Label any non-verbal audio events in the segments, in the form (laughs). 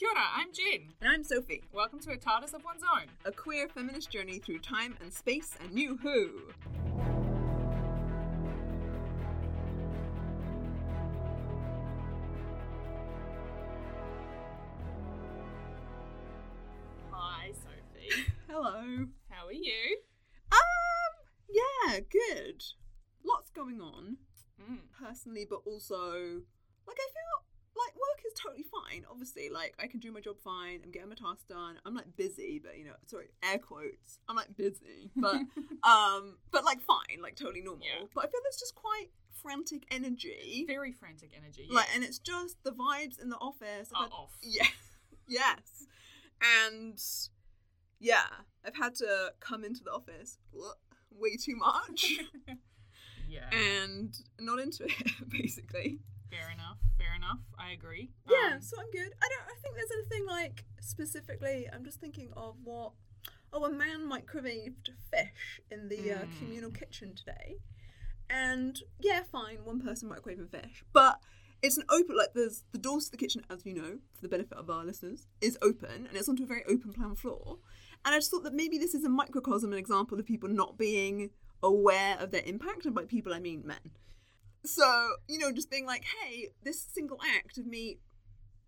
Kia ora, I'm Jen. And I'm Sophie, Welcome to a TARDIS of one's own. a queer feminist journey through time and space and New Who. Hi, Sophie. (laughs) Hello. How are you? Um, yeah, good. Lots going on, Mm. personally, but also, like, I feel is totally fine. Obviously, like, I can do my job fine. I'm getting my tasks done. I'm, like, busy, but, you know, sorry, air quotes. I'm, like, busy, but, (laughs) um, but, like, fine, like, totally normal. Yeah. But I feel there's just quite frantic energy. Very frantic energy. Like, and it's just the vibes in the office. Are had- off. (laughs) Yeah. yes. And yeah, I've had to come into the office (laughs) way too much yeah. and not into it, basically. Fair enough. Fair enough. I agree. Yeah, Um, so I'm good. I don't. I think there's anything like specifically. I'm just thinking of what. Oh, a man microwaved fish in the uh, Mm. communal kitchen today, and yeah, fine, one person microwaving fish, but it's an open. Like there's the doors to the kitchen, as you know, for the benefit of our listeners, is open, and it's onto a very open plan floor. And I just thought that maybe this is a microcosm, an example of people not being aware of their impact, and by people I mean men. So, you know, just being like, hey, this single act of me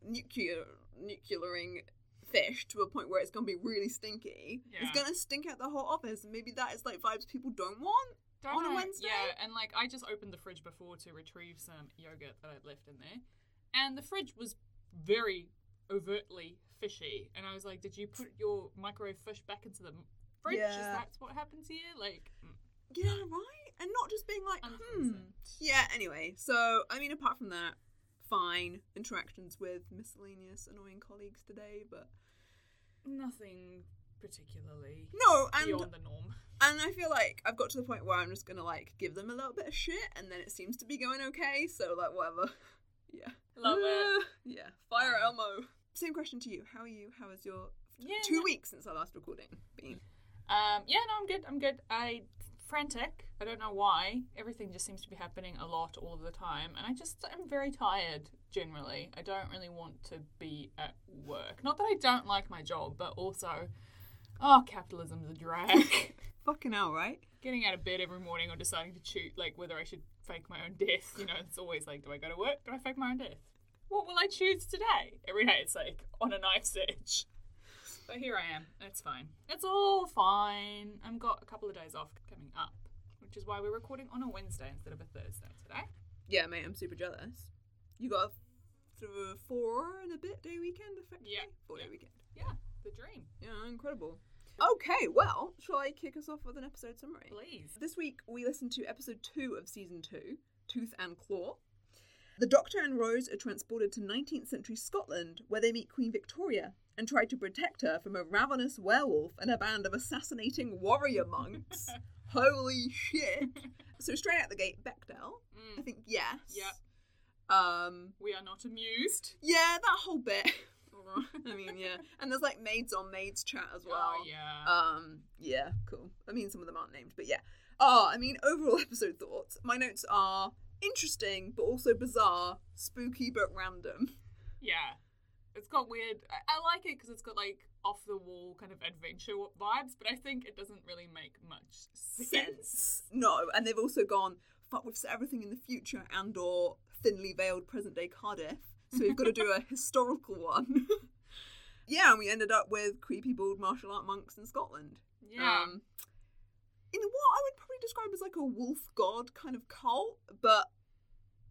nuclear nuclearing fish to a point where it's gonna be really stinky is Yeah. gonna stink out the whole office, and maybe that is like vibes people don't want. Don't on a. Wednesday? Yeah, and like I just opened the fridge before to retrieve some yogurt that I'd left in there, and the fridge was very overtly fishy. And I was like, "Did you put your microwave fish back into the fridge? Is that what happens here?" Like, mm, Yeah, right. And not just being like, hmm. Yeah. Anyway, so I mean, apart from that, fine interactions with miscellaneous annoying colleagues today, but Nothing particularly no, and beyond the norm. And I feel like I've got to the point where I'm just gonna like give them a little bit of shit, and then it seems to be going okay. So like whatever. (laughs) Yeah. Love it. (laughs) Yeah. Fire Elmo. Same question to you. How are you? How is your Yeah. two weeks since our last recording been? Um, yeah, no, I'm good. I'm good. I frantic. I don't know why. Everything just seems to be happening a lot all of the time, and I just am very tired generally. I don't really want to be at work. Not that I don't like my job, but also, oh, capitalism's a drag. (laughs) Fucking hell, right? Getting out of bed every morning or deciding to choose like whether I should fake my own death. You know, it's always like, do I go to work? Do I fake my own death? What will I choose today? Every day it's like on a knife's edge. But here I am. It's fine. It's all fine. I've got a couple of days off coming up, which is why we're recording on a Wednesday instead of a Thursday today. Yeah, mate. I'm super jealous. You got a th- four and a bit day weekend, effectively. Yeah, Four day weekend. Yeah, the dream. Yeah, incredible. Okay, well, shall I kick us off with an episode summary? Please. This week we listened to episode two of season two, Tooth and Claw. The Doctor and Rose are transported to 19th century Scotland, where they meet Queen Victoria and tried to protect her from a ravenous werewolf and a band of assassinating warrior monks. (laughs) Holy shit! So straight out the gate, Bechdel. I Mm, think yes. Yep. Um. we are not amused. Yeah, that whole bit. (laughs) I mean, yeah, and there's like maids on maids chat as well. Oh, yeah. Um, yeah, cool. I mean, some of them aren't named, but yeah. Oh, I mean, overall (laughs) episode thoughts. My notes are interesting, but also bizarre, spooky, but random. Yeah. It's got weird. I, I like it because it's got like off the wall kind of adventure vibes, but I think it doesn't really make much sense. (laughs) No, and they've also gone, fuck, we've set everything in the future and or thinly veiled present day Cardiff, so we've got to do a (laughs) historical one. (laughs) yeah, and we ended up with creepy bald martial art monks in Scotland. Yeah. Um, in what I would probably describe as like a wolf god kind of cult, but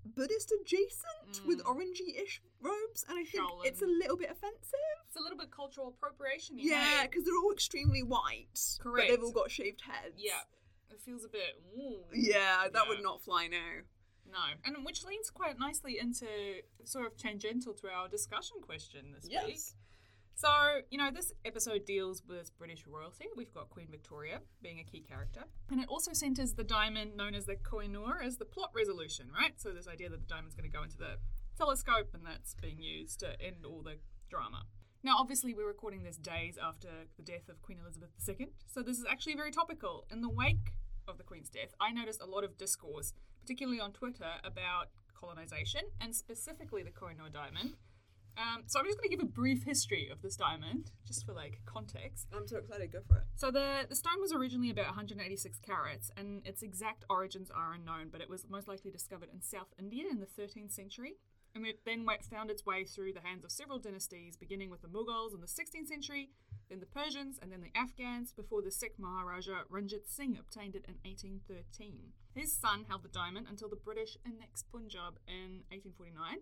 Buddhist adjacent with Mm. orangey-ish robes, and I think Shaolin. it's a little bit offensive. it's a little bit cultural appropriation. Yeah, because they're all extremely white, but Correct. they've all got shaved heads. Yeah. It feels a bit. Ooh. yeah, that Yeah. would not fly now. No. And which leans quite nicely into sort of tangential to our discussion question this week. So, you know, this episode deals with British royalty. We've got Queen Victoria being a key character. And it also centers the diamond known as the Koh-i-Noor as the plot resolution, right? So, this idea that the diamond's going to go into the telescope and that's being used to end all the drama. Now, obviously, we're recording this days after the death of Queen Elizabeth II, so this is actually very topical. In the wake of the Queen's death, I noticed a lot of discourse, particularly on Twitter, about colonisation and specifically the Koh-i-Noor diamond Um, so I'm just going to give a brief history of this diamond, just for like context. I'm so excited. Go for it. So the the stone was originally about 186 carats, and its exact origins are unknown. But it was most likely discovered in South India in the 13th century, and it then found its way through the hands of several dynasties, beginning with the Mughals in the 16th century, then the Persians, and then the Afghans, before the Sikh Maharaja Ranjit Singh obtained it in 1813. His son held the diamond until the British annexed Punjab in 1849.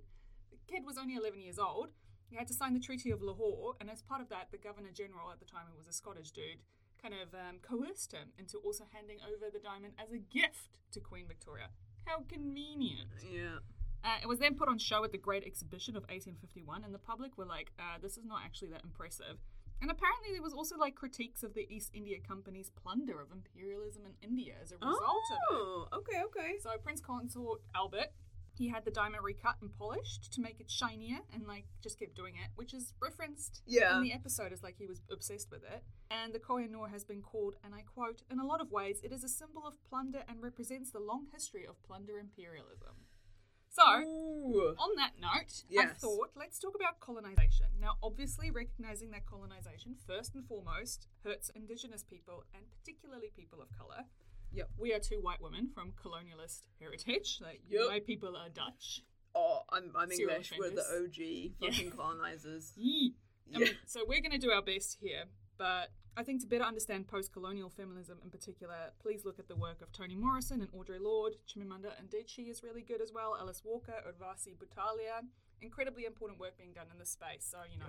The kid was only 11 years old. He had to sign the Treaty of Lahore, and as part of that, the Governor General at the time, who was a Scottish dude, kind of um, coerced him into also handing over the diamond as a gift to Queen Victoria. How convenient. Yeah. Uh, it was then put on show at the Great Exhibition of 1851, and the public were like, uh, this is not actually that impressive. And apparently, there was also like critiques of the East India Company's plunder of imperialism in India as a result of it. Oh, okay, okay. So Prince Consort Albert, he had the diamond recut and polished to make it shinier, and like just kept doing it, which is referenced Yeah. in the episode as like he was obsessed with it. And the Koh Noor has been called, and I quote, in a lot of ways, it is a symbol of plunder and represents the long history of plunder imperialism. So, Ooh. on that note, I thought let's talk about colonization. Now, obviously, recognizing that colonization, first and foremost, hurts indigenous people and particularly people of color. Yep. We are two white women from colonialist heritage. Like, Yep. my people are Dutch. Oh, I'm, I'm English. We're the OG (laughs) Yeah. fucking colonizers. Yee. Yeah. so we're going to do our best here, but I think to better understand post-colonial feminism in particular, please look at the work of Toni Morrison and Audre Lorde. Chimamanda Adichie is really good as well. Alice Walker, Urvashi Butalia. Incredibly important work being done in this space. So, you know,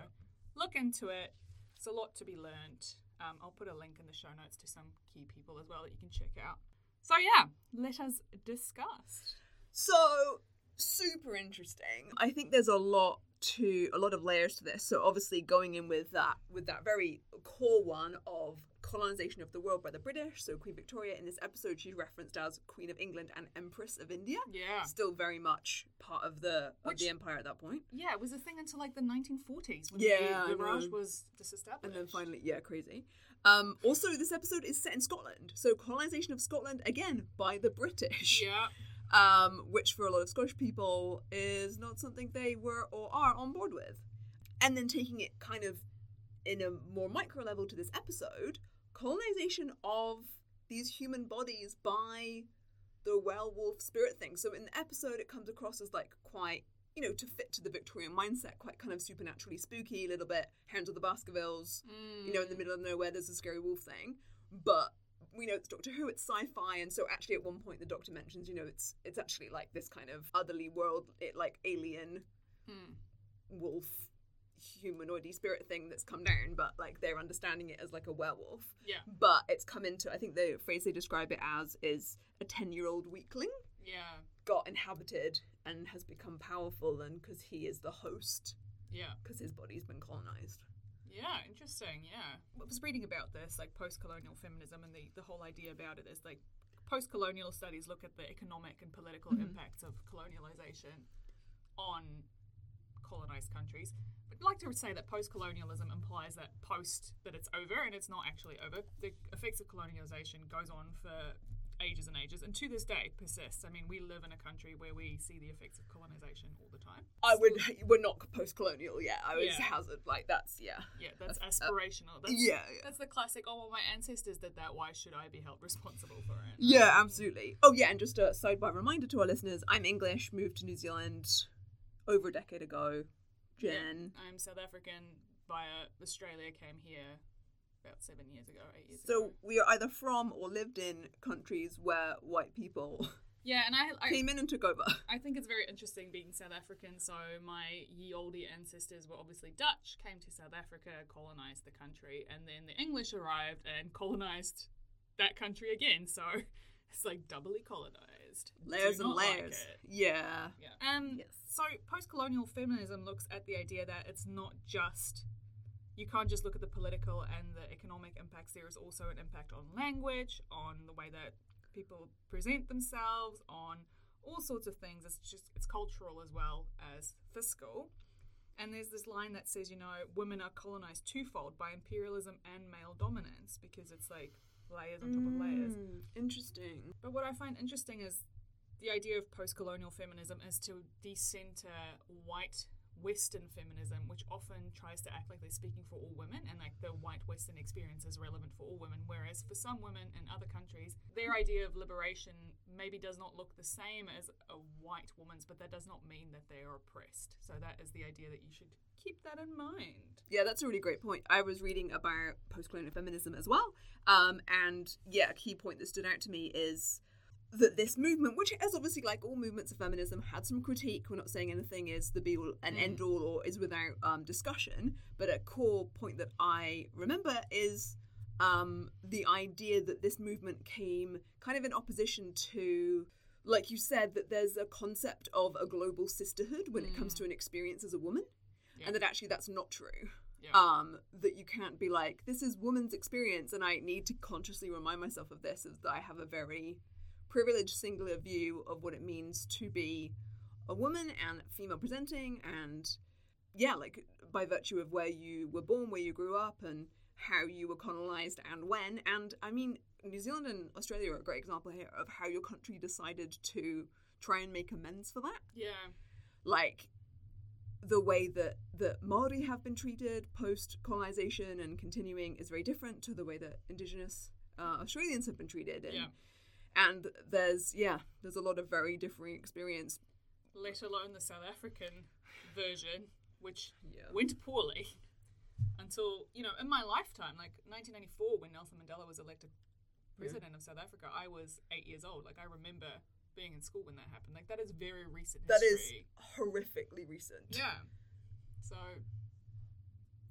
look into it. It's a lot to be learned. Um, I'll put a link in the show notes to some key people as well that you can check out. So, yeah, let us discuss. So super interesting. I think there's a lot to a lot of layers to this. So obviously going in with that with that very core one of colonization of the world by the British. So Queen Victoria in this episode she's referenced as Queen of England and Empress of India. Yeah. Still very much part of the of Which- the empire at that point. Yeah, it was a thing until like the 1940s when Yeah, the, the Raj was disestablished. And then finally, yeah, crazy. Um, also, this episode is set in Scotland, so colonization of Scotland again by the British. Yeah. um, which for a lot of Scottish people is not something they were or are on board with. And then taking it kind of in a more micro level to this episode, colonization of these human bodies by the werewolf spirit thing. So in the episode, it comes across as like quite, you know, to fit to the Victorian mindset, quite kind of supernaturally spooky, a little bit Hounds of the Baskervilles, you know, in the middle of nowhere, there's a scary wolf thing. But we know it's Doctor Who, it's sci-fi, and so actually at one point the Doctor mentions, you know, it's it's actually like this kind of otherly world, it like alien Mm. wolf humanoidy spirit thing that's come down, but like they're understanding it as like a werewolf. Yeah. But it's come into I think the phrase they describe it as is a ten year old weakling Yeah. got inhabited and has become powerful and because he is the host Yeah. because his body's been colonized. Yeah, interesting. Yeah. I was reading about this, like post colonial feminism, and the, the whole idea about it is like post colonial studies look at the economic and political Mhm. impacts of colonialization on colonized countries. Like to say that post colonialism implies that post that it's over, and it's not actually over. The effects of colonialization goes on for ages and ages, and to this day persists. I mean, we live in a country where we see the effects of colonization all the time. I would (laughs) we're not post colonial yet. I would Yeah. hazard like that's yeah. Yeah, that's uh, aspirational. That's, yeah, yeah. That's the classic. Oh, well, my ancestors did that. Why should I be held (laughs) responsible for it? Yeah, absolutely. Oh, yeah, and just a sidebar reminder to our listeners I'm English, moved to New Zealand over a decade ago. Jen. I'm South African via Australia. Came here about seven years ago, eight years So ago. we are either from or lived in countries where white people Yeah, and I, I, came in and took over. I think it's very interesting being South African. So my ye olde ancestors were obviously Dutch, came to South Africa, colonized the country, and then the English arrived and colonized that country again. So (laughs) it's like doubly colonized. Layers and not like layers. yeah. Yeah. Um, Yes. So post-colonial feminism looks at the idea that it's not just you can't just look at the political and the economic impacts. There is also an impact on language, on the way that people present themselves, on all sorts of things. It's just it's cultural as well as fiscal. And there's this line that says, you know, women are colonized twofold by imperialism and male dominance because it's like layers on top of layers. Mm, interesting. But what I find interesting is the idea of post colonial feminism is to decenter white Western feminism, which often tries to act like they're speaking for all women and like the white Western experience is relevant for all women. Whereas for some women in other countries, their idea of liberation maybe does not look the same as a white woman's, but that does not mean that they are oppressed. So that is the idea that you should keep that in mind. Yeah, that's a really great point. I was reading about post colonial feminism as well. Um, and yeah, a key point that stood out to me is that this movement, which is obviously like all movements of feminism, had some critique. We're not saying anything is the be all and Mm. end all or is without um, discussion. But a core point that I remember is um, the idea that this movement came kind of in opposition to, like you said, that there's a concept of a global sisterhood when it comes Mm. to an experience as a woman, Yeah. and that actually that's not true Yeah. um, that you can't be like, this is woman's experience, and I need to consciously remind myself of this, is that I have a very privileged singular view of what it means to be a woman and female presenting, and yeah, like by virtue of where you were born, where you grew up, and how you were colonized and when. And I mean, New Zealand and Australia are a great example here of how your country decided to try and make amends for that yeah. like the way that that Maori have been treated post colonization and continuing is very different to the way that Indigenous uh, Australians have been treated. And, Yeah. And there's yeah, there's a lot of very differing experience. Let alone the South African version, which Yeah. went poorly until, you know, in my lifetime, like 1994, when Nelson Mandela was elected president of South Africa, I was eight years old. Like, I remember being in school when that happened. Like, that is very recent That is horrifically recent. Yeah. So,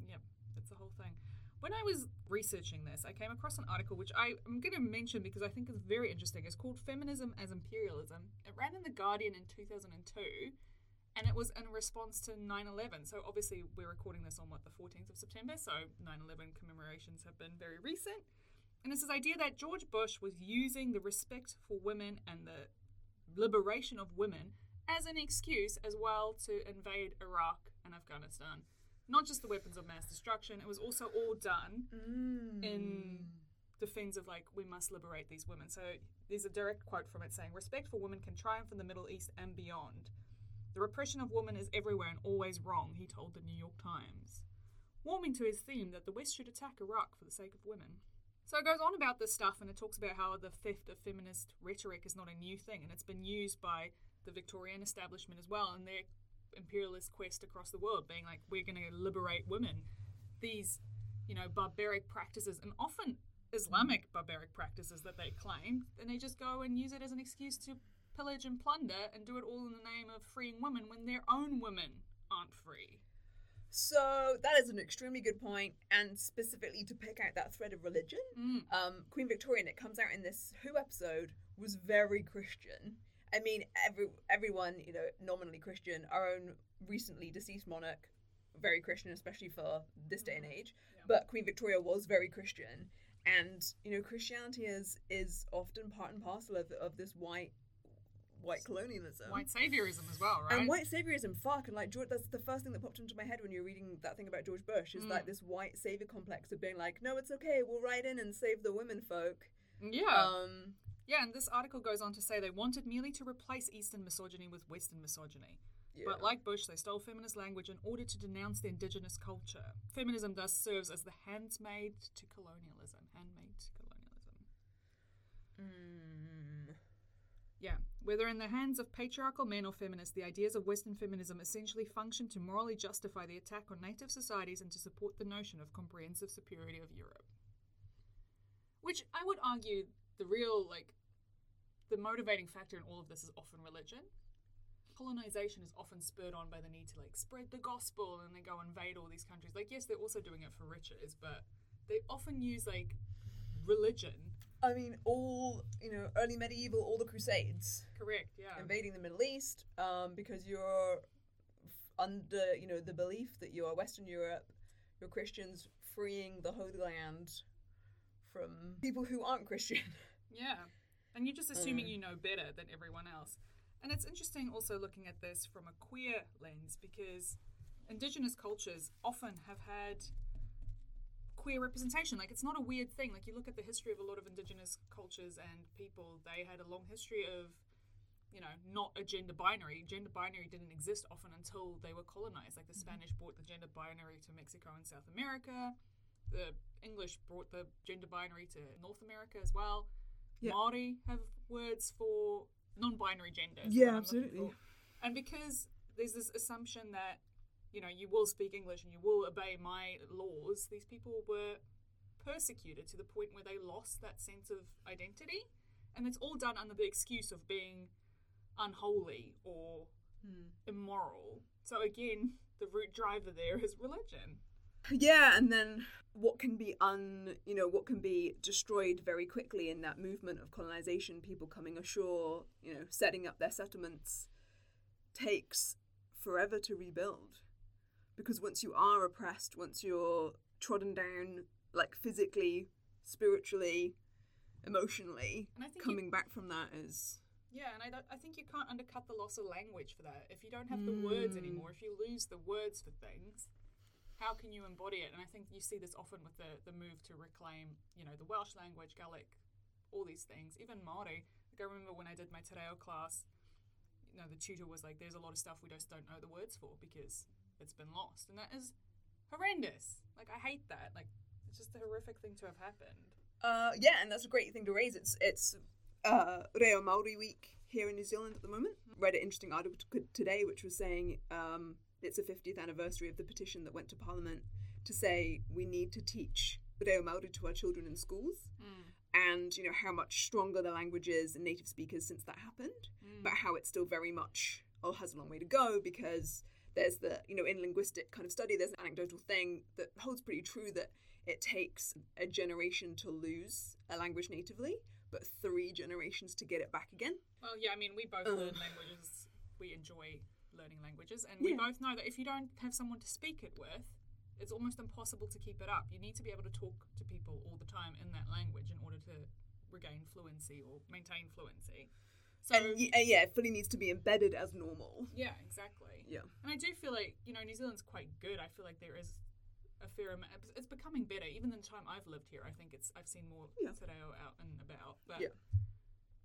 yep, that's the whole thing. When I was researching this, I came across an article which I, am going to mention because I think is very interesting. It's called Feminism as Imperialism. It ran in The Guardian in 2002 and it was in response to 9 11. So, obviously, we're recording this on what, the 14th of September? So, 9 11 commemorations have been very recent. And it's this idea that George Bush was using the respect for women and the liberation of women as an excuse as well to invade Iraq and Afghanistan. Not just the weapons of mass destruction, it was also all done Mm. in defense of like we must liberate these women. So there's a direct quote from it saying respect for women can triumph in the Middle East and beyond. The repression of women is everywhere and always wrong, he told the New York Times. Warming to his theme that the West should attack Iraq for the sake of women. So it goes on about this stuff and it talks about how the theft of feminist rhetoric is not a new thing and it's been used by the Victorian establishment as well in their imperialist quest across the world, being like, we're going to liberate women. These, you know, barbaric practices and often Islamic barbaric practices that they claim, and they just go and use it as an excuse to pillage and plunder and do it all in the name of freeing women when their own women aren't free. So that is an extremely good point, and specifically to pick out that thread of religion, Mm. um, Queen Victoria, and it comes out in this Who episode, was very Christian. I mean, every everyone, you know, nominally Christian. Our own recently deceased monarch, very Christian, especially for this day and age. Yeah. But Queen Victoria was very Christian, and you know, Christianity is is often part and parcel of of this white white colonialism. White saviorism as well, right? And white saviorism, fuck, and like George, that's the first thing that popped into my head when you were reading that thing about George Bush is Mm. like this white savior complex of being like, no, it's okay, we'll ride in and save the women folk. yeah. Um, yeah, and this article goes on to say they wanted merely to replace Eastern misogyny with Western misogyny. yeah. But like Bush, they stole feminist language in order to denounce the indigenous culture. Feminism thus serves as the handsmaid to colonialism. Handmaid to colonialism. Mm. Yeah. Whether in the hands of patriarchal men or feminists, the ideas of Western feminism essentially function to morally justify the attack on native societies and to support the notion of comprehensive superiority of Europe. Which I would argue the real, like, the motivating factor in all of this is often religion. Colonization is often spurred on by the need to, like, spread the gospel and they go invade all these countries. Like, yes, they're also doing it for riches, but they often use, like, religion. I mean, all you know, early medieval, all the Crusades, Correct, yeah. invading the Middle East, um, because you're f- under, you know, the belief that you're Western Europe, you're Christians freeing the Holy Land from people who aren't Christian. Yeah. And you're just assuming Mm. you know better than everyone else. And it's interesting also looking at this from a queer lens because Indigenous cultures often have had queer representation. Like, it's not a weird thing. Like, you look at the history of a lot of Indigenous cultures and people, they had a long history of you know, not a gender binary. Gender binary didn't exist often until they were colonized. Like the Mm-hmm. Spanish brought the gender binary to Mexico and South America. The English brought the gender binary to North America as well. Yeah. Maori have words for non-binary genders. Yeah, what I'm looking absolutely. And because there's this assumption that you know you will speak English and you will obey my laws, these people were persecuted to the point where they lost that sense of identity, and it's all done under the excuse of being unholy or Hmm. immoral. So again, (laughs) the root driver there is religion. Yeah, and then what can be un, you know, what can be destroyed very quickly in that movement of colonization, people coming ashore, you know, setting up their settlements, takes forever to rebuild. Because once you are oppressed, once you're trodden down, like physically, spiritually, emotionally, think you- coming back from that is Yeah, and I, don't, I think you can't undercut the loss of language for that. If you don't have the words Mm. anymore, if you lose the words for things, how can you embody it? And I think you see this often with the, the move to reclaim, you know, the Welsh language, Gaelic, all these things, even Māori. Like I remember when I did my Te Reo class, you know, the tutor was like, there's a lot of stuff we just don't know the words for because it's been lost. And that is horrendous. Like, I hate that. Like, it's just a horrific thing to have happened. Uh, yeah, and that's a great thing to raise. It's it's uh, Reo Maori Week here in New Zealand at the moment. Read an interesting article today which was saying um, it's the 50th anniversary of the petition that went to Parliament to say we need to teach the Reo Maori to our children in schools. Mm. And you know how much stronger the language is in native speakers since that happened, mm. but how it's still very much oh has a long way to go because there's the you know in linguistic kind of study there's an anecdotal thing that holds pretty true that it takes a generation to lose a language natively but three generations to get it back again Well, yeah, I mean, we both Ugh. learn languages. We enjoy learning languages, and we Yeah. both know that if you don't have someone to speak it with, it's almost impossible to keep it up. You need to be able to talk to people all the time in that language in order to regain fluency or maintain fluency. So, and uh, yeah it fully needs to be embedded as normal yeah, exactly. yeah And I do feel like, you know, New Zealand's quite good. I feel like there is a fair amount. it's- becoming better. Even in the time I've lived here, I think it's I've seen more Yeah. Te Reo out and about. But, Yeah.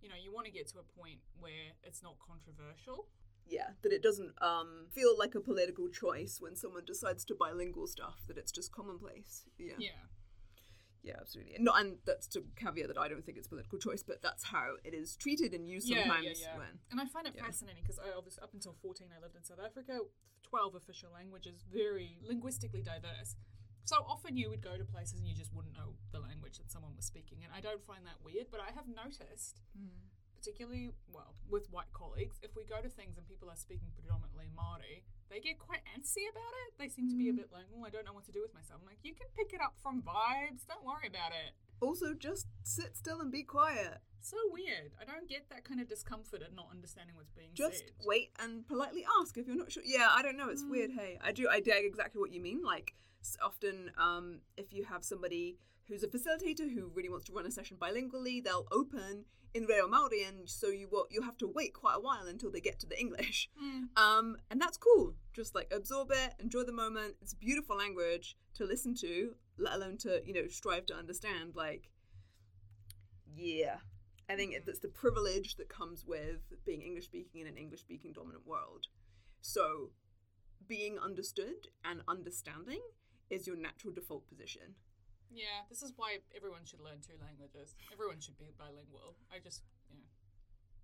you know, you want to get to a point where it's not controversial. Yeah that it doesn't um feel like a political choice when someone decides to bilingual stuff that it's just commonplace yeah Yeah. Yeah, absolutely. No, and that's to caveat that I don't think it's political choice, but that's how it is treated and used Yeah, yeah, sometimes. yeah. When And I find it Yeah. fascinating because I obviously up until fourteen I lived in South Africa, twelve official languages, very linguistically diverse. So often you would go to places and you just wouldn't know the language that someone was speaking, and I don't find that weird. But I have noticed, particularly well with white colleagues, if we go to things and people are speaking predominantly Maori, they get quite antsy about it. They seem to be a bit like, "Oh, I don't know what to do with myself." I'm like, "You can pick it up from vibes. Don't worry about it." also just sit still and be quiet. So weird. I don't get that kind of discomfort at not understanding what's being said. Just said. wait and politely ask if you're not sure. Yeah, I don't know. It's weird. Hey, I do. I dig exactly what you mean. Like often, um, if you have somebody who's a facilitator who really wants to run a session bilingually, they'll open in Reo Maori, and so you will you'll have to wait quite a while until they get to the English. (laughs) Um, and that's cool. Just like absorb it, enjoy the moment. It's a beautiful language to listen to, let alone to you know strive to understand. Like, yeah, I think it- that's the privilege that comes with being English speaking in an English speaking dominant world. So, being understood and understanding is your natural default position. Yeah, this is why everyone should learn two languages. Everyone should be bilingual. I just, yeah.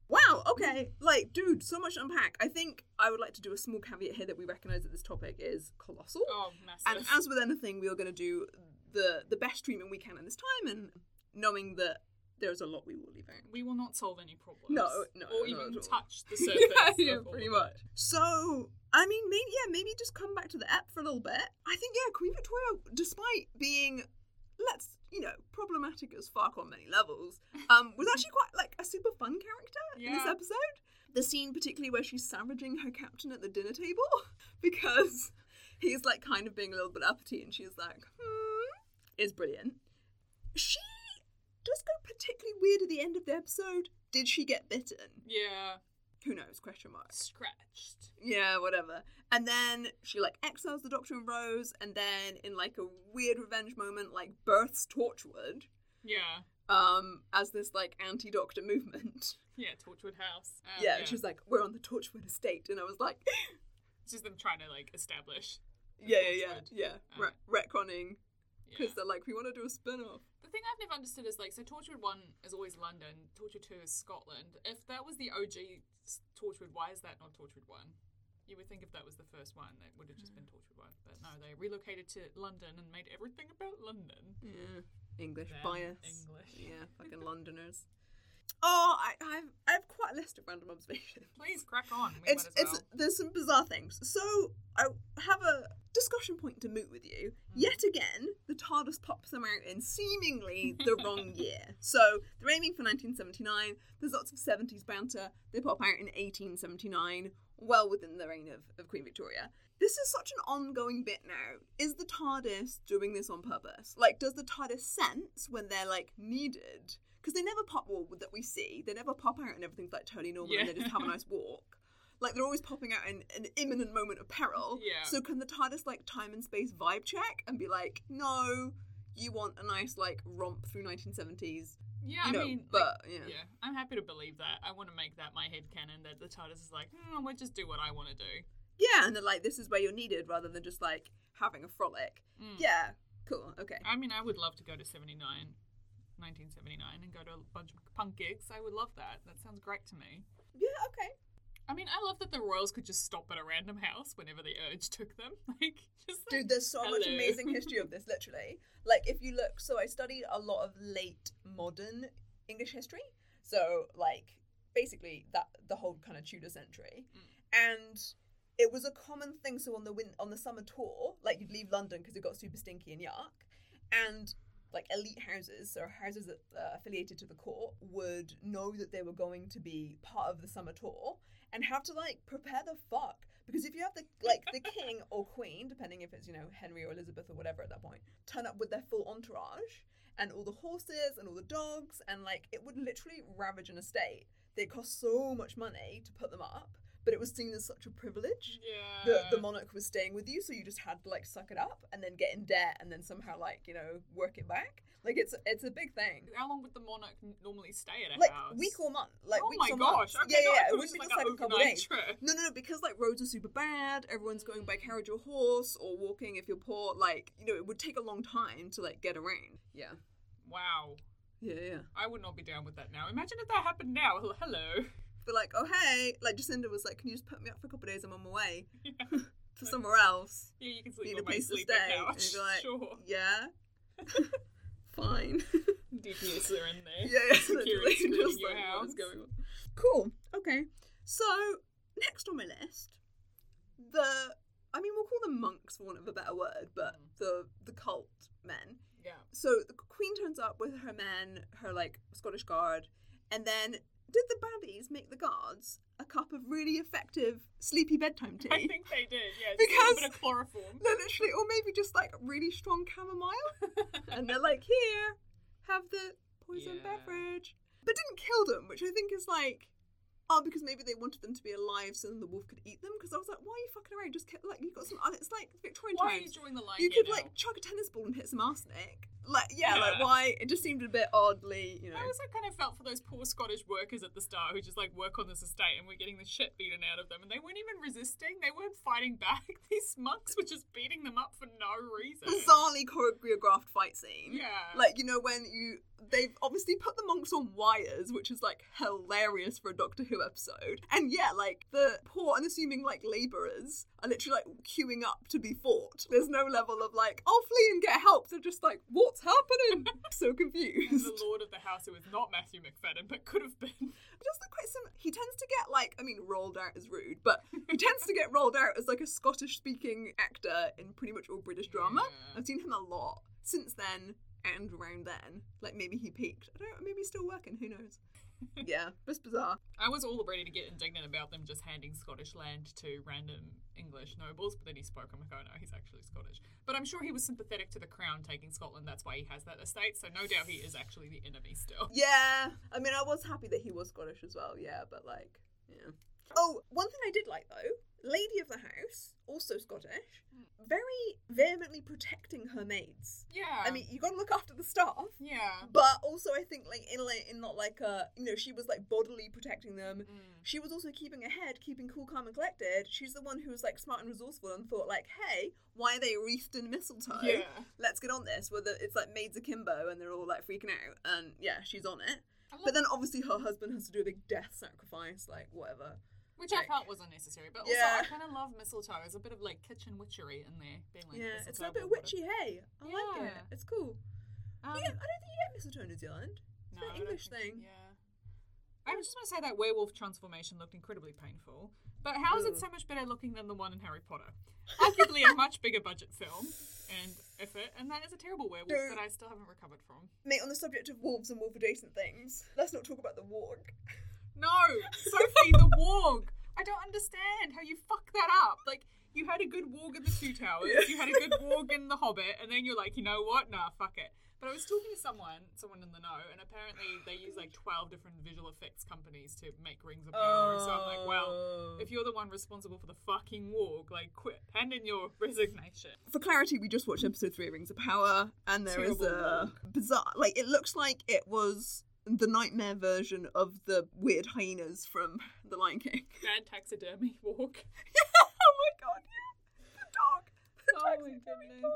Wow, okay. Like, dude, so much to unpack. I think I would like to do a small caveat here that we recognize that this topic is colossal. Oh, massive. And as with anything, we are going to do the the best treatment we can in this time, and knowing that there's a lot we will leave out. we will not solve any problems. No, no, Or even touch the (laughs) surface. yeah, yeah, pretty much. So, I mean, maybe yeah, maybe just come back to the app for a little bit. I think yeah, Queen Victoria, despite being let's you know problematic as fuck on many levels, um, was (laughs) actually quite like a super fun character in this episode. The scene, particularly where she's savaging her captain at the dinner table, (laughs) because he's like kind of being a little bit uppity, and she's like, hmm, is brilliant. She does go particularly weird at the end of the episode. Did she get bitten? Yeah, Who knows? Question mark. scratched. Yeah, whatever. And then she like exiles the Doctor and Rose, and then in like a weird revenge moment, like births Torchwood. Yeah. um, as this like anti-doctor movement. Yeah, Torchwood House. Um, yeah, she was like, "We're on the Torchwood estate," and I was like, (laughs) it's just them trying to like establish. "Yeah, yeah, yeah, Torchwood. yeah." Um, Re- retconning Yeah. because they're like, "We want to do a spin-off." The thing I've never understood is like, so Torchwood 1 is always London, Torchwood 2 is Scotland. If that was the OG s- Torchwood, why is that not Torchwood 1? You would think if that was the first one, that would have just been Torchwood 1. But no, they relocated to London and made everything about London. Yeah, English Damn bias. English. Yeah, fucking (laughs) Londoners. Oh, I, I have I have quite a list of random observations. (laughs) Please crack on. We it's as it's there's some bizarre things. So I have a discussion point to moot with you. Hmm. Yet again, the TARDIS pops them out in seemingly the (laughs) wrong year. So they're aiming for 1979. There's lots of 70s banter. They pop out in 1879, well within the reign of, of Queen Victoria. This is such an ongoing bit now. Is the TARDIS doing this on purpose? Like, does the TARDIS sense when they're like needed? Because they never pop well that we see. They never pop out and everything's like totally normal and they just have a nice walk. Like they're always popping out in an imminent moment of peril. Yeah. So can the TARDIS like time and space vibe check and be like, no, you want a nice like romp through 1970s? yeah, you I know, mean, like, but yeah. yeah, I'm happy to believe that. I want to make that my head canon that the TARDIS is like, hmm, we'll just do what I want to do. Yeah, and then like this is where you're needed rather than just like having a frolic. Mm. Yeah, cool. Okay. I mean, I would love to go to 79, 1979 and go to a bunch of punk gigs. I would love that. That sounds great to me. Yeah, okay. I mean, I love that the royals could just stop at a random house whenever the urge took them. (laughs) Like, just like, Dude, there's so much amazing history of this, literally. Like, if you look, so I studied a lot of late modern English history. So, like, basically, that the whole kind of Tudor century. Mm. And it was a common thing. So, on the win- on the summer tour, like, you'd leave London because it got super stinky and yuck. And, like, elite houses, so houses that, uh, affiliated to the court, would know that they were going to be part of the summer tour and have to, like, prepare the fuck. Because if you have the like the (laughs) king or queen, depending if it's you know Henry or Elizabeth or whatever at that point, turn up with their full entourage and all the horses and all the dogs, and like it would literally ravage an estate. They cost so much money to put them up, but it was seen as such a privilege. yeah. The, the monarch was staying with you, so you just had to like suck it up and then get in debt and then somehow like you know work it back. Like it's it's a big thing. How long would the monarch normally stay at a Like house? week or month, like oh weeks my or gosh! months. Okay, yeah, no, yeah, it wouldn't be like just like a couple days. trip. No, no, no, because like roads are super bad. Everyone's going by carriage or horse or walking if you're poor. Like, you know, it would take a long time to like get around. Yeah. Wow. Yeah, yeah. I would not be down with that now. Imagine if that happened now. Hello. But like, oh hey, like Jacinda was like, can you just put me up for a couple of days? I'm on my way (laughs) Yeah, (laughs) to somewhere else. yeah you can sleep Need on a my place to stay. couch. And you'd be like, sure. Yeah. (laughs) Fine. DPS are in there. yeah, yeah. Security just your like, house. what is going on? Cool. Okay. So next on my list, the I mean we'll call them monks for want of a better word, but Mm. the the cult men. Yeah. So the queen turns up with her men, her like Scottish guard, and then did the baddies make the guards a cup of really effective sleepy bedtime tea? I think they did. Yeah. Just a Because- little bit of chloroform. No, literally, or maybe just like really strong chamomile, (laughs) and they're like, "Here, have the poison Yeah. beverage," but didn't kill them, which I think is like, oh, because maybe they wanted them to be alive so then the wolf could eat them. Because I was like, why are you fucking around? Just kill, like you got some. Uh, it's like Victorian Why are you times. drawing the line You could like chuck a tennis ball and hit some arsenic. Like yeah, like why? It just seemed a bit oddly, you know. I also kind of felt for those poor Scottish workers at the start who just like work on this estate and we're getting the shit beaten out of them and they weren't even resisting. They weren't fighting back. (laughs) These monks were just beating them up for no reason. Bizarrely choreographed fight scene. Yeah. Like you know when you they've obviously put the monks on wires, which is like hilarious for a Doctor Who episode. And yeah, like the poor unassuming like labourers are literally like queuing up to be fought. There's no level of like, I'll flee and get help. They're just like, what's happening? (laughs) so confused. the lord of the house who is not Matthew Macfadyen but could have been. (laughs) Does look quite similar. He tends to get like, I mean, rolled out is rude, but he (laughs) tends to get rolled out as like a Scottish speaking actor in pretty much all British drama. Yeah. I've seen him a lot since then and around then. Like maybe he peaked. I don't know, maybe he's still working, who knows? Yeah, it's bizarre. I was all ready to get indignant about them just handing Scottish land to random English nobles, but then he spoke. I'm like, oh no, he's actually Scottish. But I'm sure he was sympathetic to the crown taking Scotland. That's why he has that estate. So no doubt he is actually the enemy still. Yeah, I mean, I was happy that he was Scottish as well. Yeah, but like, yeah. Oh, one thing I did like though, lady of the house, also Scottish, very vehemently protecting her maids. Yeah. I mean, you got to look after the staff. yeah. But also, I think like in like in not like a you know she was like bodily protecting them. Mm. She was also keeping her head, keeping cool, calm, and collected. She's the one who was like smart and resourceful and thought like, hey, why are they wreathed in mistletoe? Yeah. Let's get on this. Whether it's like maids akimbo and they're all like freaking out, and yeah, she's on it. But then obviously her husband has to do a big death sacrifice, like whatever. Which I like- felt was unnecessary, but also Yeah. I kind of love mistletoe. There's a bit of like kitchen witchery in there, being like yeah, it's a bit witchy. Hey, I like it. It's cool. Um, yeah, I don't think you get mistletoe in New Zealand. no, an English thing. Yeah. I just want to say that werewolf transformation looked incredibly painful. But how is it so much better looking than the one in Harry Potter? Arguably a (laughs) much bigger budget film and effort, and that is a terrible werewolf Dude. that I still haven't recovered from. Mate, on the subject of wolves and wolf adjacent things, let's not talk about the warg. No, Sophie, the warg. I don't understand how you fuck that up. Like, you had a good warg in the Two Towers, you had a good warg in the Hobbit, and then you're like, you know what? Nah, fuck it. But I was talking to someone, someone in the know, and apparently they use like 12 different visual effects companies to make Rings of Power. So I'm like, well, Oh. if you're the one responsible for the fucking warg, like, quit. Hand in your resignation. For clarity, we just watched episode three of Rings of Power, and there is Terrible a bizarre. Like, it looks like it was the nightmare version of the weird hyenas from The Lion King. (laughs) Bad taxidermy warg. (laughs) oh my god, yeah. The dog. The Oh my taxidermy goodness.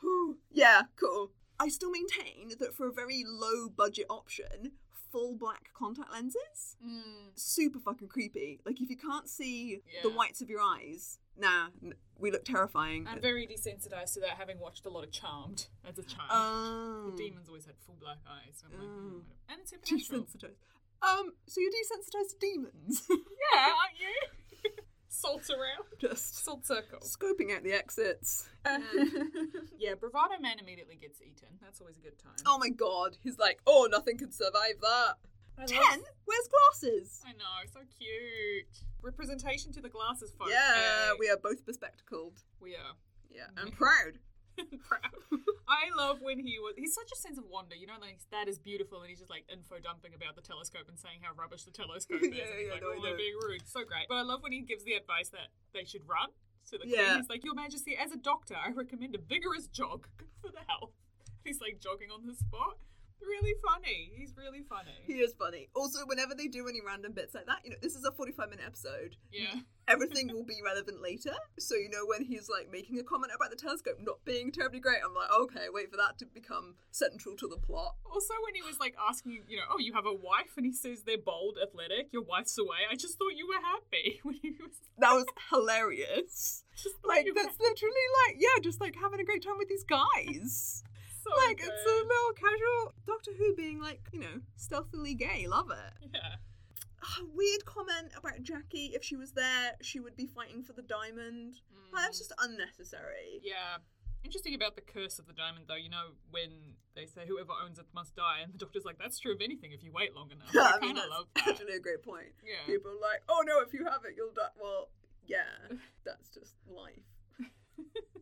Whew. Yeah, cool. I still maintain that for a very low budget option, full black contact lenses, Mm. super fucking creepy. Like if you can't see the whites of your eyes, nah, we look terrifying. I'm very desensitized to that, having watched a lot of Charmed as a child. Oh. The demons always had full black eyes. So I'm like, Oh. and it's supernatural. Desensitized. Um, so you're desensitized to demons? (laughs) yeah, aren't you? (laughs) Salt around. Just Salt circle. scoping out the exits. Uh, (laughs) yeah, Bravado Man immediately gets eaten. That's always a good time. oh my god, he's like, oh, nothing can survive that. I love- Ten? Where's glasses? I know, so cute. Representation to the glasses folks. Yeah, Hey. we are both bespectacled. we are. Yeah, and Yeah. proud. (laughs) proud. I love when he was. He's such a sense of wonder. You know, like that is beautiful, and he's just like info dumping about the telescope and saying how rubbish the telescope (laughs) is. Yeah, and he's yeah, like, no, oh, they're being rude. So great. But I love when he gives the advice that they should run to the Yeah. queen. He's like, Your Majesty, as a doctor, I recommend a vigorous jog (laughs) for the health. He's like jogging on the spot. Really funny. He's really funny. He is funny. Also, whenever they do any random bits like that, you know, this is a 45 minute episode. Yeah. Everything (laughs) will be relevant later. So, you know, when he's like making a comment about the telescope not being terribly great, I'm like, okay, wait for that to become central to the plot. Also, when he was like asking, you know, oh, you have a wife, and he says they're bold, athletic, your wife's away. I just thought you were happy (laughs) when he was That was (laughs) hilarious. just Like, that's literally like, yeah, just like having a great time with these guys. So (laughs) like, it's a good. little casual Doctor Who being like, you know, stealthily gay. Love it. yeah. Ah, weird comment about Jackie. If she was there, she would be fighting for the diamond. Like, that's just unnecessary. Yeah. Interesting about the curse of the diamond, though. You know, when they say whoever owns it must die, and the doctor's like, that's true of anything if you wait long enough. (laughs) I, I mean, kind of that's love that. actually a great point. Yeah. People are like, oh no, if you have it, you'll die. Well, yeah, (laughs) that's just life.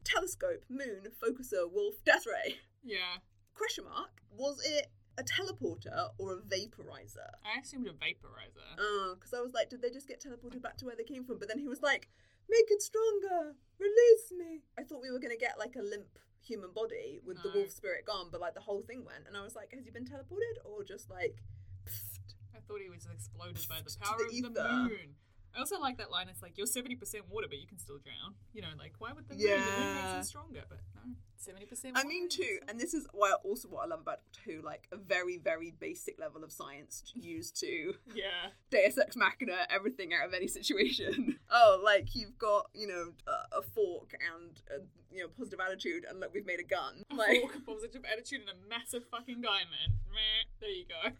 Telescope, moon, focuser, wolf, death ray. Yeah. Question mark. Was it a teleporter or a vaporizer? I assumed a vaporizer. Uh, oh, because I was like, did they just get teleported back to where they came from? But then he was like, make it stronger, release me. I thought we were gonna get like a limp human body with the wolf spirit gone, but like the whole thing went, and I was like, has he been teleported or just like? pfft? I thought he was exploded by the power the of the moon. I also like that line. It's like you're seventy percent water, but you can still drown. You know, like why would the moon? The moon makes Yeah. him stronger, but no, seventy percent. I mean, too, and this is why also what I love about Doctor Who, like a very, very basic level of science used to (laughs) yeah, (laughs) Deus Ex Machina everything out of any situation. (laughs) oh, like you've got you know a, a fork and a you know positive attitude, and look, we've made a gun. Like, Fork, positive attitude and a massive fucking diamond. Meh, there you go.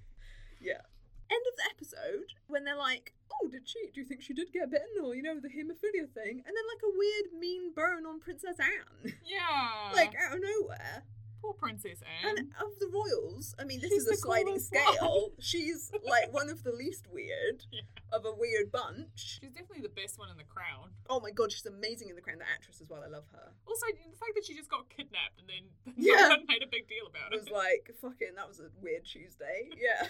yeah. End of the episode when they're like, "Oh, did she? Do you think she did get bitten, or you know the haemophilia thing?" And then like a weird mean burn on Princess Anne, (laughs) Yeah, like out of nowhere. poor Princess Anne. And of the royals, I mean, this She's is a sliding scale. (laughs) She's like one of the least weird Yeah. of a weird bunch. She's definitely the best one in the crown. Oh my god, she's amazing in the crown. The actress as well. I love her. Also, the fact that she just got kidnapped and then (laughs) Yeah. no one made a big deal about It it. was like fucking. That was a weird Tuesday. Yeah.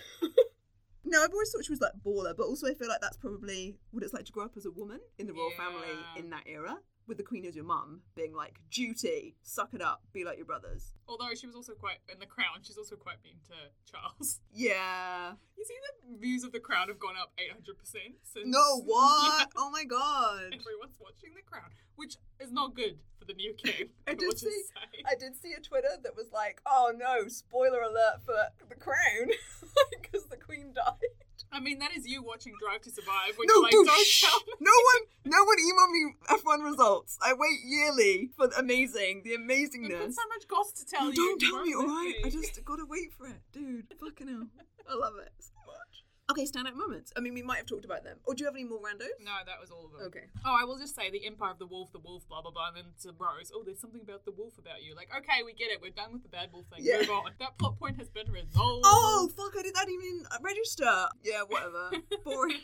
No, I've always thought she was like baller, but also I feel like that's probably what it's like to grow up as a woman in the royal family in that era, with the queen as your mum, being like, duty, suck it up, be like your brothers. Although she was also quite in the crown, she's also quite mean to Charles. (laughs) Yeah. You see, the views of the crown have gone up eight hundred percent since. No, (laughs) what? Oh my god. Everyone's watching the crown, which is not good for the new king. (laughs) I did see- I did see a Twitter that was like, oh no, spoiler alert for the crown, because the queen died. I mean, that is you watching Drive to Survive when No, you're like, dude, don't shh. tell me. no one, no one email me F1 results. I wait yearly for the amazing, the We've got so much goss to tell No, you. don't tell me, alright? I just gotta wait for it, dude. Fucking hell. I love it. Okay, standout moments. I mean, we might have talked about them. Or do you have any more randos? No, that was all of them. Okay. Oh, I will just say the Empire of the Wolf, the Wolf, blah blah blah, and then to Rose. Oh, there's something about the wolf about you. Like, okay, we get it. We're done with the bad wolf thing. Yeah. Move on. That plot point has been resolved. Oh, fuck, I did that even register. Yeah, whatever. (laughs) Boring.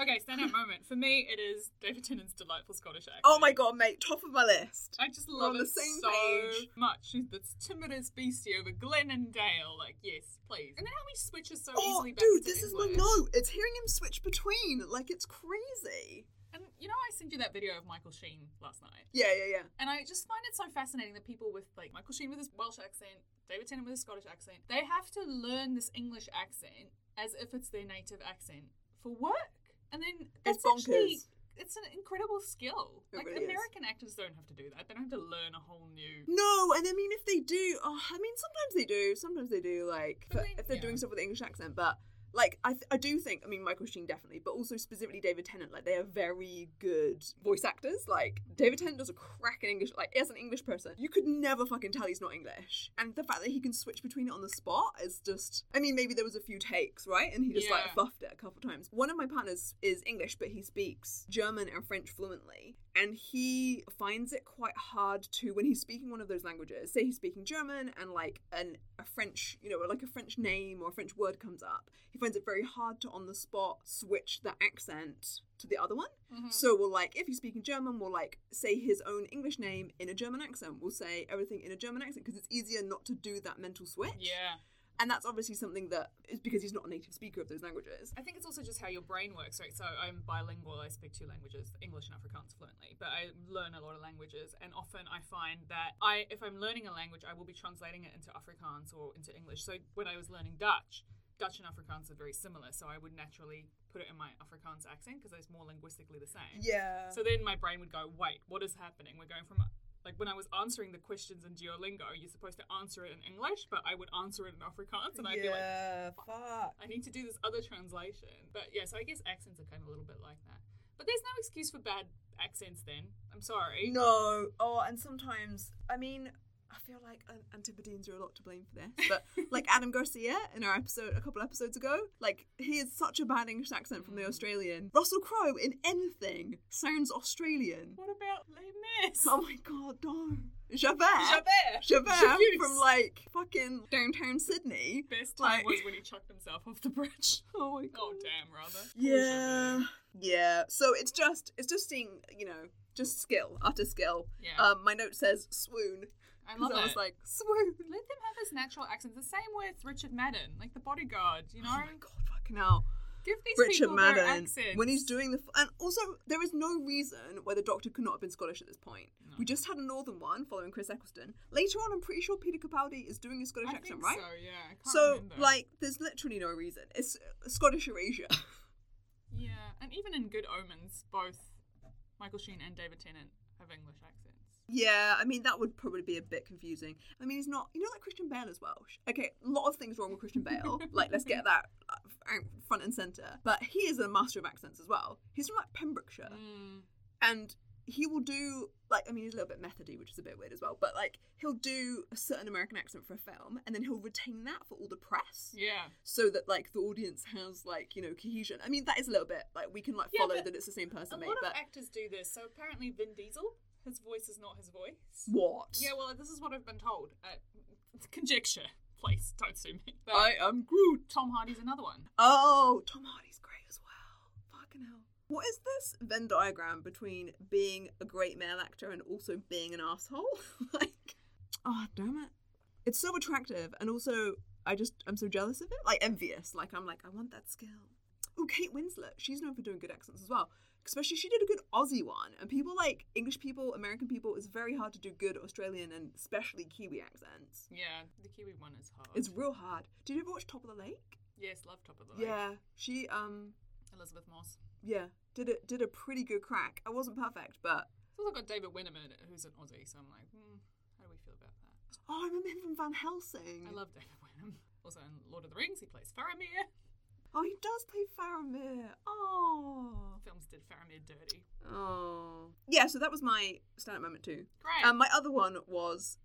okay, standout moment for me. It is David Tennant's delightful Scottish accent. Oh my god, mate, top of my list. I just We're love on it the same so page. much. She's this timidest beastie over Glen and Dale. Like, yes, please. And then how he switches so Oh, easily back to. Oh, dude, this is my English. note. It's hearing him switch between. Like, it's crazy. And you know, I sent you that video of Michael Sheen last night. Yeah, yeah, yeah. And I just find it so fascinating that people with like Michael Sheen with his Welsh accent, David Tennant with his Scottish accent, they have to learn this English accent as if it's their native accent for work. And then It's that's actually bonkers. it's an incredible skill. It like really is. American actors don't have to do that. They don't have to learn a whole new No, and I mean, if they do, oh, I mean, sometimes they do. Sometimes they do, like, But for- they- if they're yeah. doing stuff with the English accent. But, like, I, th- I do think, I mean, Michael Sheen definitely, but also specifically David Tennant, like, they are very good voice actors. Like, David Tennant does a crack in English. Like, as an English person, you could never fucking tell he's not English. And the fact that he can switch between it on the spot is just, I mean, maybe there was a few takes, right? And he just, like, Yeah. fluffed it a couple times. One of my partners is English, but he speaks German and French fluently. And he finds it quite hard to, when he's speaking one of those languages, say he's speaking German and like an, a French, you know, like a French name or a French word comes up, he finds it very hard to on the spot switch the accent to the other one. Mhm. So we'll like, if he's speaking German, we'll like say his own English name in a German accent. We'll say everything in a German accent because it's easier not to do that mental switch. Yeah. And that's obviously something that is because he's not a native speaker of those languages. I think it's also just how your brain works, right? So I'm bilingual. I speak two languages, English and Afrikaans fluently, but I learn a lot of languages, and often I find that I, if I'm learning a language, I will be translating it into Afrikaans or into English. So when I was learning Dutch, Dutch and Afrikaans are very similar, so I would naturally put it in my Afrikaans accent because it's more linguistically the same. Yeah. So then my brain would go, wait, what is happening? We're going from like when I was answering the questions in Duolingo, you're supposed to answer it in English, but I would answer it in Afrikaans, and I'd be like, fuck. I need to do this other translation. But yeah, so I guess accents are kind of a little bit like that. But there's no excuse for bad accents then. I'm sorry. No. Oh, and sometimes, I mean, I feel like An- Antipodeans are a lot to blame for this, but (laughs) like Adam Garcia in our episode a couple episodes ago, like he has such a bad English accent from the Mm. Australian. Russell Crowe in anything sounds Australian. What about Les Mis? Oh my god, no. Javert. Javert. Javert from like fucking downtown Sydney. Best time like- was when he chucked himself off the bridge. (laughs) Oh my god. Oh damn, rather. Yeah. Yeah. So it's just it's just seeing, you know, just skill, utter skill. Yeah. Um my note says swoon. I love I it. was like, swoon. Let them have his natural accents. The same with Richard Madden, like the bodyguard. You know, Oh my god, fucking hell. Give these Richard people their Madden. accents. When he's doing the. F- and also, there is no reason why the doctor could not have been Scottish at this point. No. We just had a northern one following Chris Eccleston. Later on, I'm pretty sure Peter Capaldi is doing a Scottish I accent, think right? so. Yeah. I can't So, remember. like, there's literally no reason. It's uh, Scottish erasure. (laughs) Yeah, and even in Good Omens, both Michael Sheen and David Tennant have English accents. Yeah, I mean, that would probably be a bit confusing. I mean, he's not. You know, like Christian Bale is Welsh. Okay, a lot of things wrong with Christian Bale. (laughs) like, let's get that uh, front and centre. But he is a master of accents as well. He's from, like, Pembrokeshire. Mm. and he will do like I mean he's a little bit methody, which is a bit weird as well. But like he'll do a certain American accent for a film, and then he'll retain that for all the press, Yeah. so that like the audience has like you know cohesion. I mean that is a little bit like we can like Yeah, follow that it's the same person. A lot of But actors do this. So apparently, Vin Diesel, his voice is not his voice. what? Yeah, well, this is what I've been told. Uh, (laughs) conjecture. Please don't sue me. But I am Groot. Tom Hardy's another one. Oh, Tom Hardy's great as well. Fucking hell. What is this Venn diagram between being a great male actor and also being an asshole? (laughs) like, oh damn it! It's so attractive, and also I just I'm so jealous of it, like envious. Like I'm like I want that skill. Oh, Kate Winslet, she's known for doing good accents as well. Especially she did a good Aussie one, and people like English people, American people, it's very hard to do good Australian and especially Kiwi accents. Yeah, the Kiwi one is hard. It's real hard. Did you ever watch Top of the Lake? yes, love Top of the Lake. Yeah, she um Elisabeth Moss. yeah did it did a pretty good crack. I wasn't perfect, but It's also got David Wenham in it, who's an Aussie, so I'm like, hmm, how do we feel about that? oh, I remember him from Van Helsing. I love David Wenham. Also in Lord of the Rings, he plays Faramir. Oh, he does play Faramir. Oh. Films did Faramir dirty. Oh. Yeah, so that was my stand up moment too. Great. And my other one was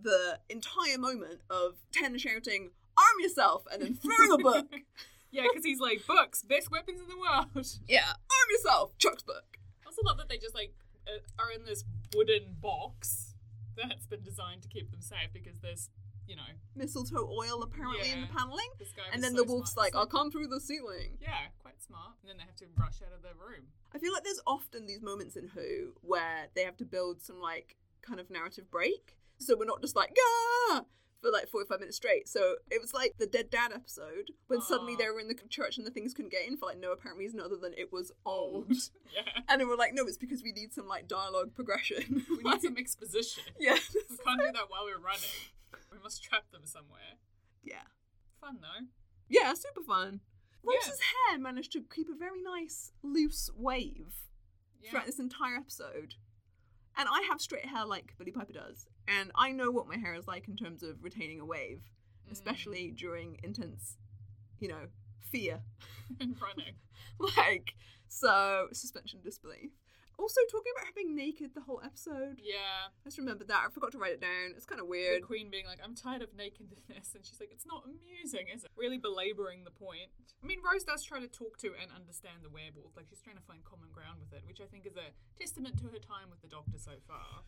the entire moment of Ten shouting, arm yourself, and then throwing a book. (laughs) yeah, because he's like, books, best weapons in the world. (laughs) yeah, arm yourself, Chuck's book. I also love that they just like uh, are in this wooden box that's been designed to keep them safe because there's, you know, Mistletoe oil apparently in the paneling. this guy. And then so the wolf's like, I'll come through the ceiling. yeah, quite smart. And then they have to rush out of the room. I feel like there's often these moments in Who where they have to build some like kind of narrative break. So we're not just like, yeah, for like 45 minutes straight. So it was like the Dead Dad episode when suddenly they were in the church and the things couldn't get in for like no apparent reason other than it was old. (laughs) yeah. And they were like, no, it's because we need some like dialogue progression. We need (laughs) some exposition. yeah. We can't do that while we're running. (laughs) We must trap them somewhere. Yeah. Fun though. Yeah, super fun. Yeah. Rose's hair managed to keep a very nice loose wave Yeah. throughout this entire episode. And I have straight hair like Billie Piper does. And I know what my hair is like in terms of retaining a wave, Mm. especially during intense, you know, fear. (laughs) and running. (laughs) like, so suspension disbelief. Also, talking about her being naked the whole episode. Yeah. I just remembered that. I forgot to write it down. It's kind of weird. The queen being like, I'm tired of nakedness. (laughs) And she's like, it's not amusing, is it? Really belaboring the point. I mean, Rose does try to talk to and understand the werewolf. Like, she's trying to find common ground with it, which I think is a testament to her time with the doctor so far.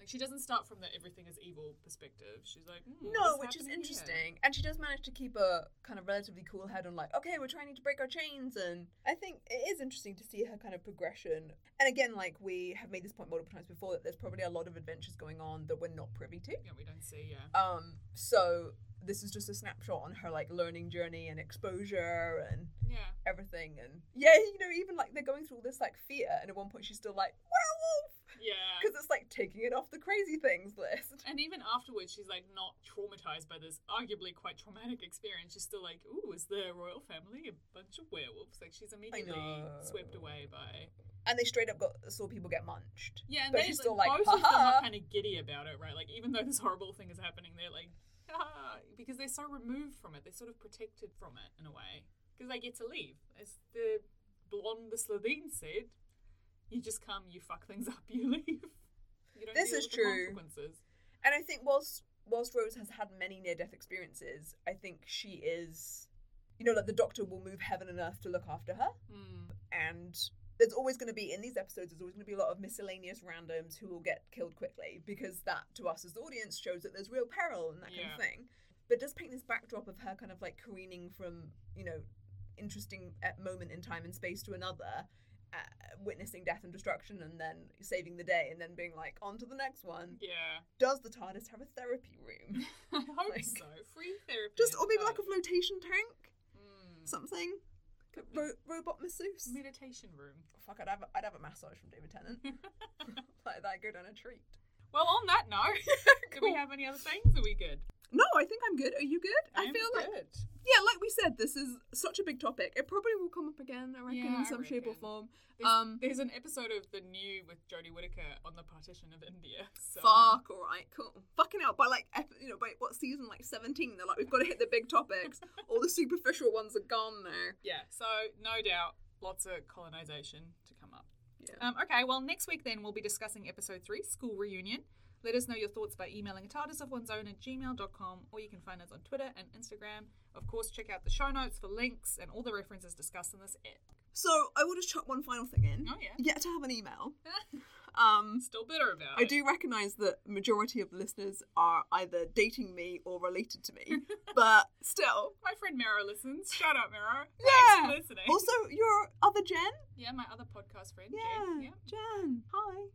Like, she doesn't start from the everything is evil perspective. She's like, hmm, No, which is happening here? interesting. And she does manage to keep a kind of relatively cool head on, like, okay, we're trying to break our chains. And I think it is interesting to see her kind of progression. And again, like, we have made this point multiple times before that there's probably a lot of adventures going on that we're not privy to. Yeah, we don't see, yeah. Um, so this is just a snapshot on her, like, learning journey and exposure and Yeah. everything. And yeah, you know, even like they're going through all this, like, fear. And at one point, she's still like, werewolf! Yeah. Because it's like taking it off the crazy things list. And even afterwards, she's like not traumatized by this arguably quite traumatic experience. She's still like, "Ooh, is the royal family a bunch of werewolves?" Like she's immediately swept away by. And they straight up got saw people get munched. Yeah, and But she's still like, like, both of them are kind of giddy about it, right? Like even though this horrible thing is happening, they're like, ah, because they're so removed from it, they're sort of protected from it in a way because they get to leave. As the blonde the Slitheen said, "You just come, you fuck things up, (laughs) you leave." You don't This is true. consequences. And I think whilst whilst Rose has had many near death experiences, I think she is, you know, like the Doctor will move heaven and earth to look after her, Hmm. and there's always going to be in these episodes. There's always going to be a lot of miscellaneous randoms who will get killed quickly because that to us as the audience shows that there's real peril and that kind of thing. But it does paint this backdrop of her kind of like careening from you know interesting moment in time and space to another. Uh, witnessing death and destruction and then saving the day and then being like on to the next one Yeah. does the TARDIS have a therapy room? (laughs) I hope Like- so. Free therapy. Just, or maybe like a flotation tank, Mm. something. Ro- robot masseuse. meditation room. Fuck, I'd have, a, I'd have a massage from David Tennant. (laughs) (laughs) like that, go down a treat. well, on that note, do we have any other things? Are we good? No, I think I'm good. Are you good? I, am feel like, good. yeah, like we said, this is such a big topic. It probably will come up again, I reckon, Yeah, in I some shape or form. There's, Um, there's an episode of the new with Jodie Whittaker on the partition of India. So. Fuck, alright, cool. Fucking out by like, you know, by what season, like 17, they're like, we've got to hit the big topics. (laughs) All the superficial ones are gone now. Yeah. So no doubt, lots of colonization to come up. Yeah. Um, okay, well, next week then we'll be discussing episode three, School Reunion. Let us know your thoughts by emailing a TARDIS of one's own at gmail.com or you can find us on Twitter and Instagram. Of course, check out the show notes for links and all the references discussed in this ep. So, I will just chuck one final thing in. Oh, yeah. Yet to have an email. (laughs) Um, Still bitter about I it. do recognise that majority of the listeners are either dating me or related to me, (laughs) but still. My friend Mero listens. Shout out, Mero. Yeah. Thanks for listening. Also, your other Jen? yeah, my other podcast friend, Yeah, Jen. Yeah. Jen. Hi.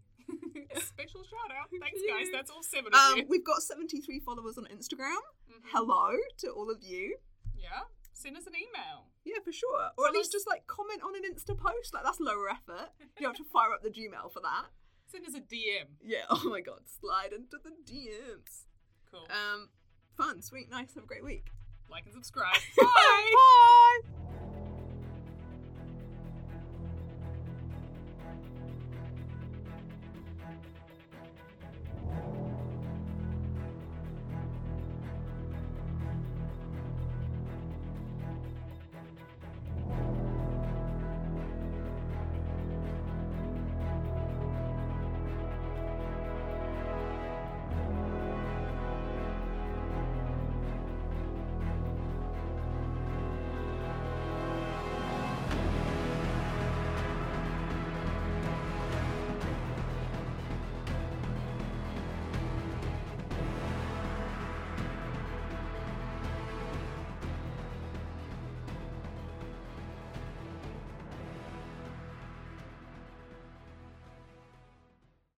Shout out. Thanks, guys. That's all seven of Um, we've got 73 followers on Instagram. Mhm. Hello to all of you. Yeah. Send us an email. Yeah, for sure. Or at least us- just like comment on an Insta post. Like that's lower effort. You have to fire up the Gmail for that. Send us a DM. Yeah. Oh my god. Slide into the DMs. Cool. Um, fun, sweet, nice. Have a great week. like and subscribe. (laughs) Bye. Bye.